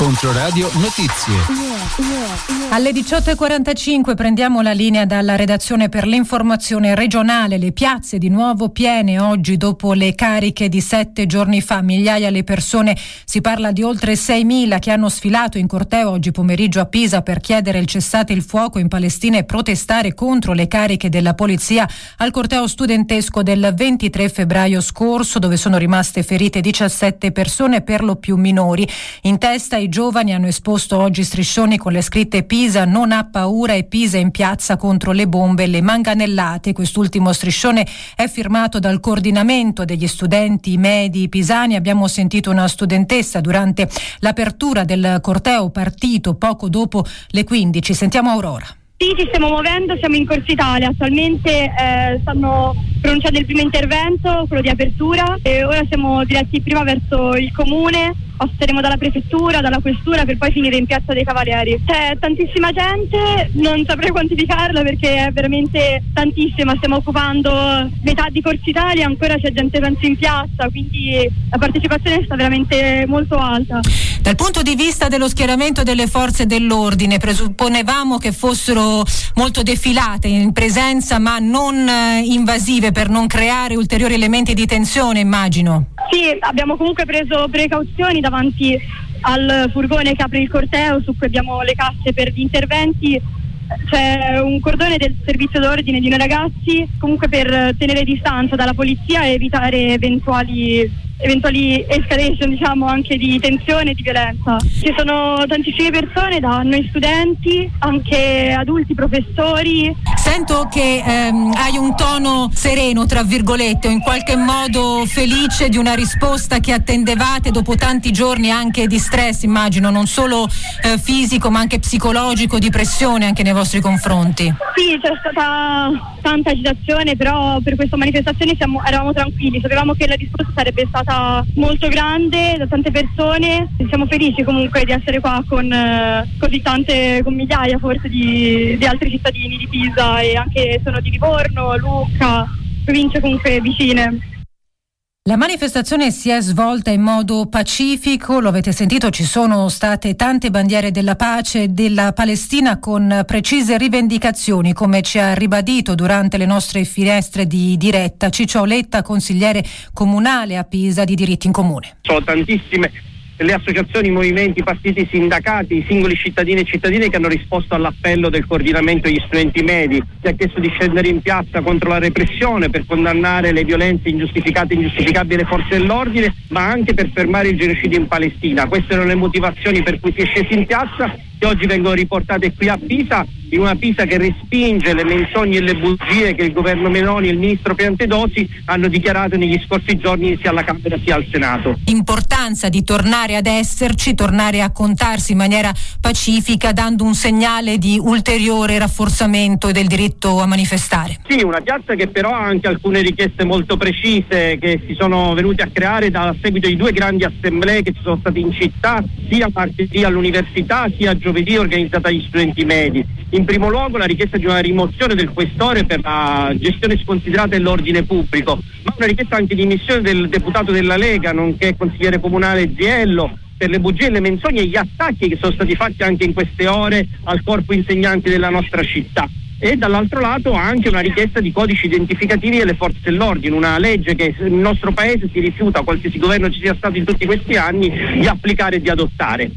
Controradio Notizie. Alle 18.45 prendiamo la linea dalla redazione per l'informazione regionale. Le piazze di nuovo piene oggi dopo le cariche di sette giorni fa. Migliaia le persone, si parla di oltre 6.000 che hanno sfilato in corteo oggi pomeriggio a Pisa per chiedere il cessate il fuoco in Palestina e protestare contro le cariche della polizia al corteo studentesco del 23 febbraio scorso dove sono rimaste ferite 17 persone per lo più minori. In testa i giovani hanno esposto oggi striscioni con le scritte Pisa non ha paura e Pisa in piazza contro le bombe e le manganellate. Quest'ultimo striscione è firmato dal coordinamento degli studenti medi pisani. Abbiamo sentito una studentessa durante l'apertura del corteo partito poco dopo le 15. Sentiamo Aurora. Sì, ci stiamo muovendo, siamo in Corso Italia, attualmente eh, stanno pronunciando il primo intervento, quello di apertura e ora siamo diretti prima verso il comune passeremo dalla prefettura, dalla questura per poi finire in piazza dei Cavalieri. C'è tantissima gente, non saprei quantificarla perché è veramente tantissima, stiamo occupando metà di Corsa Italia, ancora c'è gente penso in piazza, quindi la partecipazione sta veramente molto alta. Dal punto di vista dello schieramento delle forze dell'ordine, presupponevamo che fossero molto defilate in presenza ma non eh, invasive per non creare ulteriori elementi di tensione, immagino. Sì, abbiamo comunque preso precauzioni davanti al furgone che apre il corteo su cui abbiamo le casse per gli interventi. C'è un cordone del servizio d'ordine di noi ragazzi comunque per tenere distanza dalla polizia e evitare eventuali eventuali escalation diciamo anche di tensione e di violenza. Ci sono tantissime persone, da noi studenti, anche adulti, professori. Sento che ehm, hai un tono sereno, tra virgolette, o in qualche modo felice di una risposta che attendevate dopo tanti giorni anche di stress, immagino, non solo eh, fisico ma anche psicologico, di pressione anche nei vostri confronti. Sì, c'è stata tanta agitazione, però per questa manifestazione siamo, eravamo tranquilli, sapevamo che la risposta sarebbe stata molto grande da tante persone. Siamo felici comunque di essere qua con eh, così tante, con migliaia forse di, di altri cittadini di Pisa e anche sono di Livorno, Lucca, province comunque vicine. La manifestazione si è svolta in modo pacifico, lo avete sentito, ci sono state tante bandiere della pace della Palestina con precise rivendicazioni, come ci ha ribadito durante le nostre finestre di diretta Ciccio Letta, consigliere comunale a Pisa di diritti in comune. Sono tantissime le associazioni, i movimenti, i partiti, i sindacati, i singoli cittadini e cittadine che hanno risposto all'appello del coordinamento degli studenti medi, che ha chiesto di scendere in piazza contro la repressione per condannare le violenze ingiustificate e ingiustificabili delle forze dell'ordine, ma anche per fermare il genocidio in Palestina. Queste erano le motivazioni per cui si è scesi in piazza che oggi vengono riportate qui a Pisa, in una Pisa che respinge le menzogne e le bugie che il governo Meloni e il ministro Piantedosi hanno dichiarato negli scorsi giorni sia alla Camera sia al Senato. Importanza di tornare ad esserci, tornare a contarsi in maniera pacifica, dando un segnale di ulteriore rafforzamento del diritto a manifestare. Sì, una piazza che però ha anche alcune richieste molto precise che si sono venute a creare da seguito di due grandi assemblee che ci sono state in città, sia martedì all'università sia giovedì giovedì organizzata agli studenti medi. In primo luogo la richiesta di una rimozione del questore per la gestione sconsiderata dell'ordine pubblico, ma una richiesta anche di dimissione del deputato della Lega, nonché consigliere comunale Ziello, per le bugie, le menzogne e gli attacchi che sono stati fatti anche in queste ore al corpo insegnanti della nostra città e dall'altro lato anche una richiesta di codici identificativi delle forze dell'ordine, una legge che il nostro paese si rifiuta, qualsiasi governo ci sia stato in tutti questi anni, di applicare e di adottare.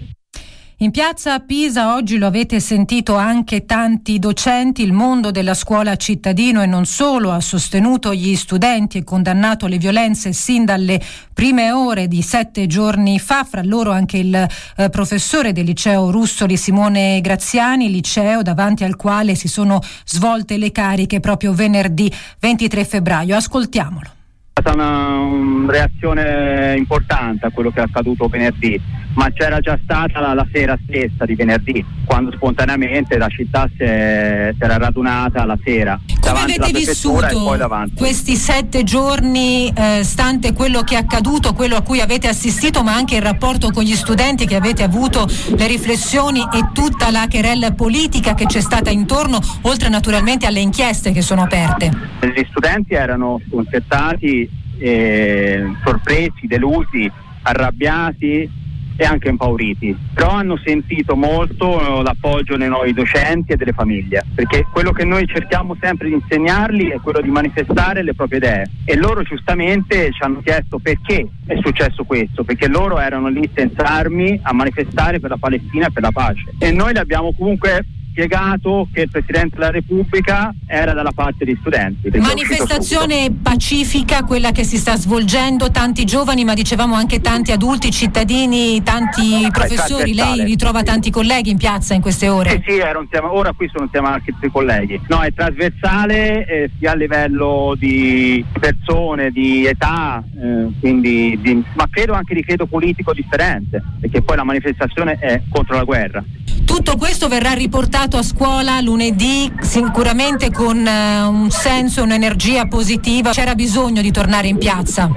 In piazza a Pisa oggi lo avete sentito anche tanti docenti, il mondo della scuola cittadino e non solo ha sostenuto gli studenti e condannato le violenze sin dalle prime ore di sette giorni fa, fra loro anche il eh, professore del liceo Russoli Simone Graziani, liceo davanti al quale si sono svolte le cariche proprio venerdì 23 febbraio. Ascoltiamolo. È stata una, reazione importante a quello che è accaduto venerdì ma c'era già stata la, la, sera stessa di venerdì, quando spontaneamente la città si, era radunata la sera. Come avete vissuto questi sette giorni, eh, stante quello che è accaduto, quello a cui avete assistito, ma anche il rapporto con gli studenti che avete avuto, le riflessioni e tutta la querella politica che c'è stata intorno, oltre naturalmente alle inchieste che sono aperte? Gli studenti erano sconcertati, eh, sorpresi, delusi, arrabbiati e anche impauriti, però hanno sentito molto l'appoggio dei nuovi docenti e delle famiglie, perché quello che noi cerchiamo sempre di insegnarli è quello di manifestare le proprie idee. E loro giustamente ci hanno chiesto perché è successo questo, perché loro erano lì senza armi a manifestare per la Palestina e per la pace. E noi li abbiamo comunque spiegato che il Presidente della Repubblica era dalla parte degli studenti. Manifestazione pacifica, quella che si sta svolgendo, tanti giovani, ma dicevamo anche tanti adulti, cittadini, tanti professori. Lei ritrova tanti colleghi in piazza in queste ore? Sì, sì, tema, ora qui sono insieme anche tutti i colleghi. No, è trasversale eh, sia a livello di persone, di età, eh, quindi di, ma credo anche di credo politico differente, perché poi la manifestazione è contro la guerra. Tutto questo verrà riportato a scuola lunedì sicuramente con uh, un senso, un'energia positiva. C'era bisogno di tornare in piazza?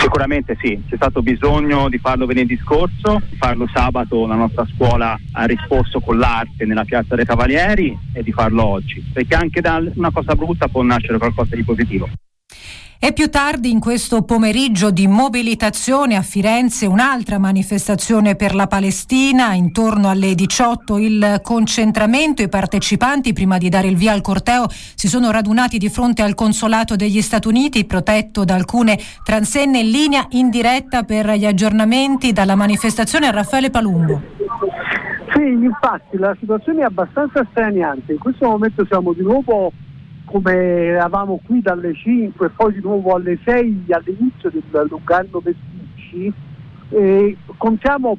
Sicuramente sì, c'è stato bisogno di farlo venerdì scorso, di farlo sabato la nostra scuola ha risposto con l'arte nella piazza dei Cavalieri e di farlo oggi, perché anche da una cosa brutta può nascere qualcosa di positivo. E più tardi in questo pomeriggio di mobilitazione a Firenze un'altra manifestazione per la Palestina, intorno alle 18 il concentramento, i partecipanti prima di dare il via al corteo si sono radunati di fronte al consolato degli Stati Uniti protetto da alcune transenne in linea in diretta per gli aggiornamenti dalla manifestazione. A Raffaele Palumbo. Sì, infatti la situazione è abbastanza straniante, in questo momento siamo di nuovo come eravamo qui dalle 5 e poi di nuovo alle 6 all'inizio del Lugano Vesticci, eh, contiamo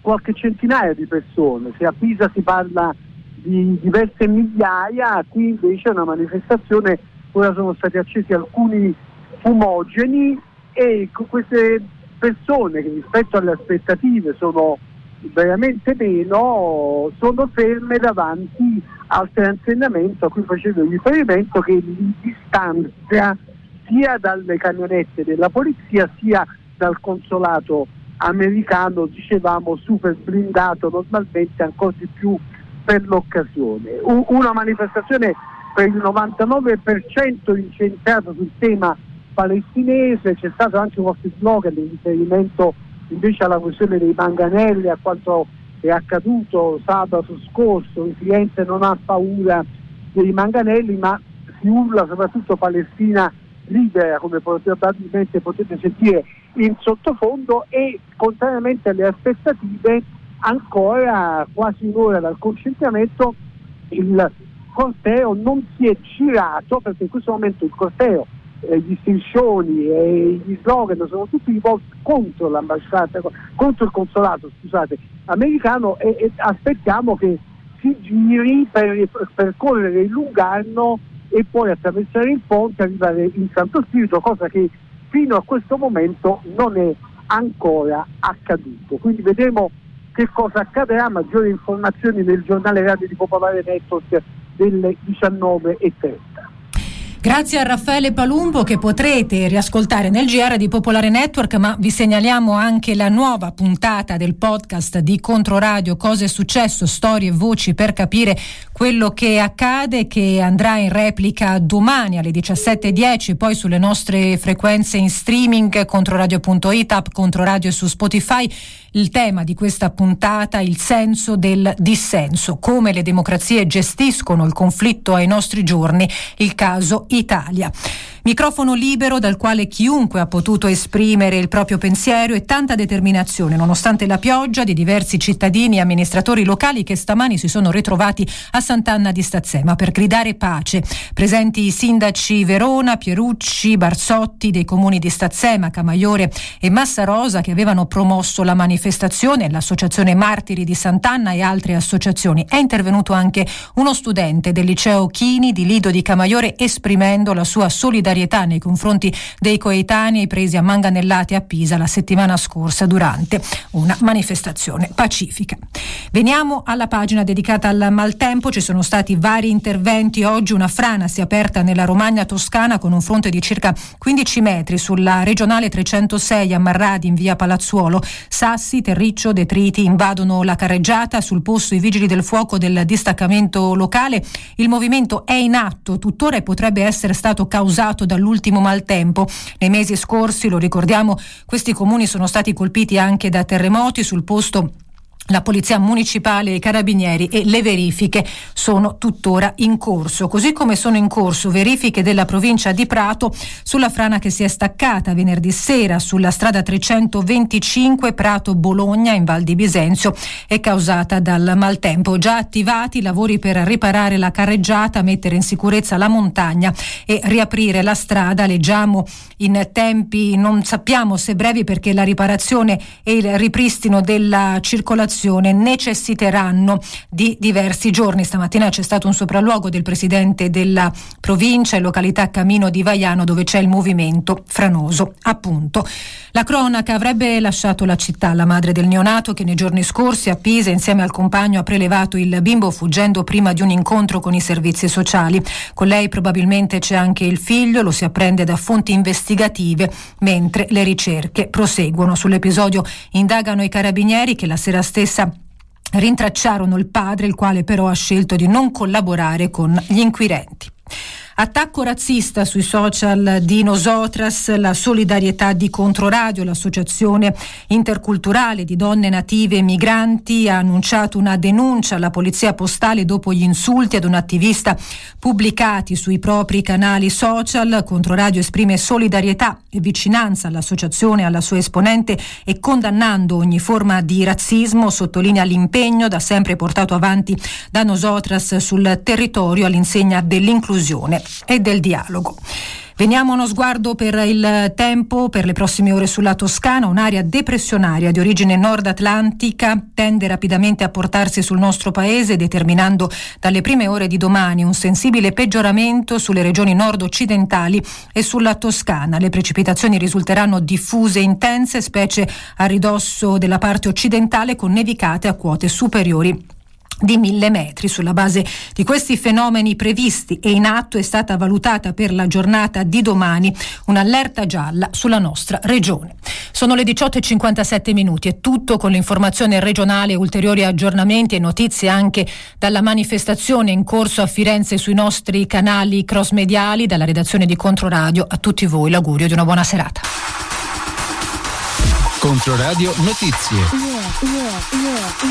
qualche centinaia di persone, se a Pisa si parla di diverse migliaia, qui invece è una manifestazione, ora sono stati accesi alcuni fumogeni e queste persone che rispetto alle aspettative sono veramente meno, sono ferme davanti al insegnamento a cui facevo riferimento che li distanzia sia dalle camionette della polizia sia dal consolato americano, dicevamo super blindato normalmente ancora di più per l'occasione. U- una manifestazione per il 99% incentrata sul tema palestinese, c'è stato anche qualche slogan in riferimento invece alla questione dei manganelli, a quanto è accaduto sabato scorso, il cliente non ha paura dei manganelli, ma si urla soprattutto Palestina libera, come probabilmente potete sentire in sottofondo, e contrariamente alle aspettative, ancora quasi un'ora dal concentramento il corteo non si è girato perché in questo momento il corteo eh, gli striscioni e gli slogan sono tutti rivolti contro l'ambasciata, contro il consolato scusate, americano e, e aspettiamo che si giri per percorrere il Lugano e poi attraversare il ponte e arrivare in Santo Spirito, cosa che fino a questo momento non è ancora accaduto. Quindi vedremo che cosa accadrà, maggiori informazioni nel giornale radio di Popolare Network delle 19.30. Grazie a Raffaele Palumbo che potrete riascoltare nel GR di Popolare Network, ma vi segnaliamo anche la nuova puntata del podcast di Controradio Cosa è successo, storie e voci per capire quello che accade che andrà in replica domani alle 17.10 poi sulle nostre frequenze in streaming controradio.it, app Controradio su Spotify. Il tema di questa puntata, il senso del dissenso, come le democrazie gestiscono il conflitto ai nostri giorni, il caso Italia. Microfono libero dal quale chiunque ha potuto esprimere il proprio pensiero e tanta determinazione, nonostante la pioggia di diversi cittadini e amministratori locali che stamani si sono ritrovati a Sant'Anna di Stazzema per gridare pace. Presenti i sindaci Verona, Pierucci, Barsotti dei comuni di Stazzema, Camaiore e Massarosa che avevano promosso la manifestazione, l'associazione Martiri di Sant'Anna e altre associazioni. È intervenuto anche uno studente del liceo Chini di Lido di Camaiore esprimendo la sua solidarietà solidarietà nei confronti dei coetanei presi a manganellate a Pisa la settimana scorsa durante una manifestazione pacifica. Veniamo alla pagina dedicata al maltempo, ci sono stati vari interventi, oggi una frana si è aperta nella Romagna toscana con un fronte di circa 15 metri. Sulla regionale 306 a Marradi in via Palazzuolo, sassi, terriccio, detriti invadono la carreggiata, sul posto i vigili del fuoco del distaccamento locale, il movimento è in atto. Tuttora potrebbe essere stato causato causato dall'ultimo maltempo. Nei mesi scorsi, lo ricordiamo, questi comuni sono stati colpiti anche da terremoti sul posto la Polizia Municipale e i Carabinieri e le verifiche sono tuttora in corso, così come sono in corso verifiche della provincia di Prato sulla frana che si è staccata venerdì sera sulla strada 325 Prato-Bologna in Val di Bisenzio e causata dal maltempo. Già attivati i lavori per riparare la carreggiata, mettere in sicurezza la montagna e riaprire la strada. Leggiamo in tempi, non sappiamo se brevi perché la riparazione e il ripristino della circolazione evacuazione necessiteranno di diversi giorni. Stamattina c'è stato un sopralluogo del presidente della provincia in località Camino di Vaiano dove c'è il movimento franoso. Appunto. La cronaca avrebbe lasciato la città, la madre del neonato che nei giorni scorsi a Pisa insieme al compagno ha prelevato il bimbo fuggendo prima di un incontro con i servizi sociali. Con lei probabilmente c'è anche il figlio, lo si apprende da fonti investigative, mentre le ricerche proseguono. Sull'episodio indagano i carabinieri che la sera stessa rintracciarono il padre, il quale però ha scelto di non collaborare con gli inquirenti. Attacco razzista sui social di Nosotras, la solidarietà di Controradio, l'associazione interculturale di donne native e migranti, ha annunciato una denuncia alla polizia postale dopo gli insulti ad un attivista pubblicati sui propri canali social. Controradio esprime solidarietà e vicinanza all'associazione alla sua esponente e condannando ogni forma di razzismo, sottolinea l'impegno da sempre portato avanti da Nosotras sul territorio all'insegna dell'inclusione e del dialogo. Veniamo uno sguardo per il tempo, per le prossime ore sulla Toscana, un'area depressionaria di origine nord atlantica tende rapidamente a portarsi sul nostro paese, determinando dalle prime ore di domani un sensibile peggioramento sulle regioni nord-occidentali e sulla Toscana. Le precipitazioni risulteranno diffuse e intense, specie a ridosso della parte occidentale, con nevicate a quote superiori di mille metri. Sulla base di questi fenomeni previsti e in atto è stata valutata per la giornata di domani un'allerta gialla sulla nostra regione. Sono le 18.57 minuti, è tutto con l'informazione regionale, ulteriori aggiornamenti e notizie anche dalla manifestazione in corso a Firenze sui nostri canali cross mediali, dalla redazione di Controradio. A tutti voi l'augurio di una buona serata. Controradio Notizie. Yeah, yeah, yeah,